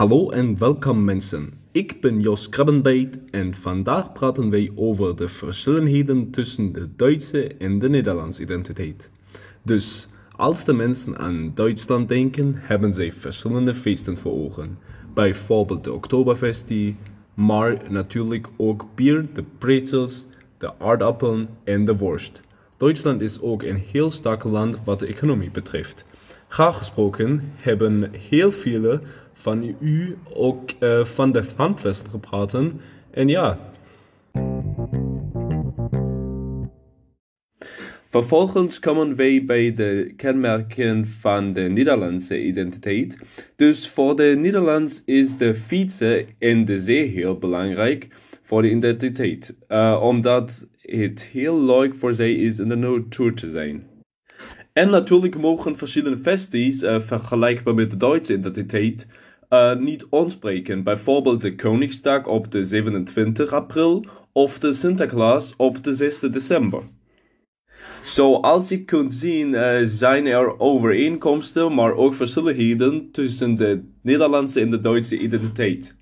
Hallo en welkom mensen. Ik ben Jos Krabbenbeet en vandaag praten wij over de verschillenheden tussen de Duitse en de Nederlandse identiteit. Dus als de mensen aan Duitsland denken, hebben zij verschillende feesten voor ogen. Bijvoorbeeld de Oktoberfestie, maar natuurlijk ook bier, de pretzels, de aardappelen en de worst. Duitsland is ook een heel sterk land wat de economie betreft. Graag gesproken hebben heel vele van u ook uh, van de handvesten gepraten. En ja. Vervolgens komen wij bij de kenmerken van de Nederlandse identiteit. Dus voor de Nederlands is de fietsen en de zee heel belangrijk voor de identiteit. Uh, omdat het heel leuk voor zij is in de natuur te zijn. En natuurlijk mogen verschillende festies, uh, vergelijkbaar met de Duitse identiteit, uh, niet ontbreken. Bijvoorbeeld de Koningsdag op de 27 april of de Sinterklaas op de 6 december. Zoals je kunt zien uh, zijn er overeenkomsten, maar ook verschillen tussen de Nederlandse en de Duitse identiteit.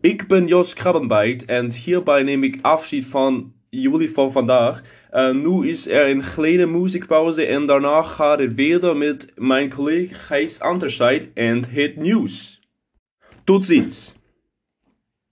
Ik ben Jos Krabbenbeit en hierbij neem ik afscheid van jullie voor vandaag. Uh, nu is er een kleine muziekpauze en daarna gaat het verder met mijn collega Gijs Anderscheid en het nieuws. Tudo isso.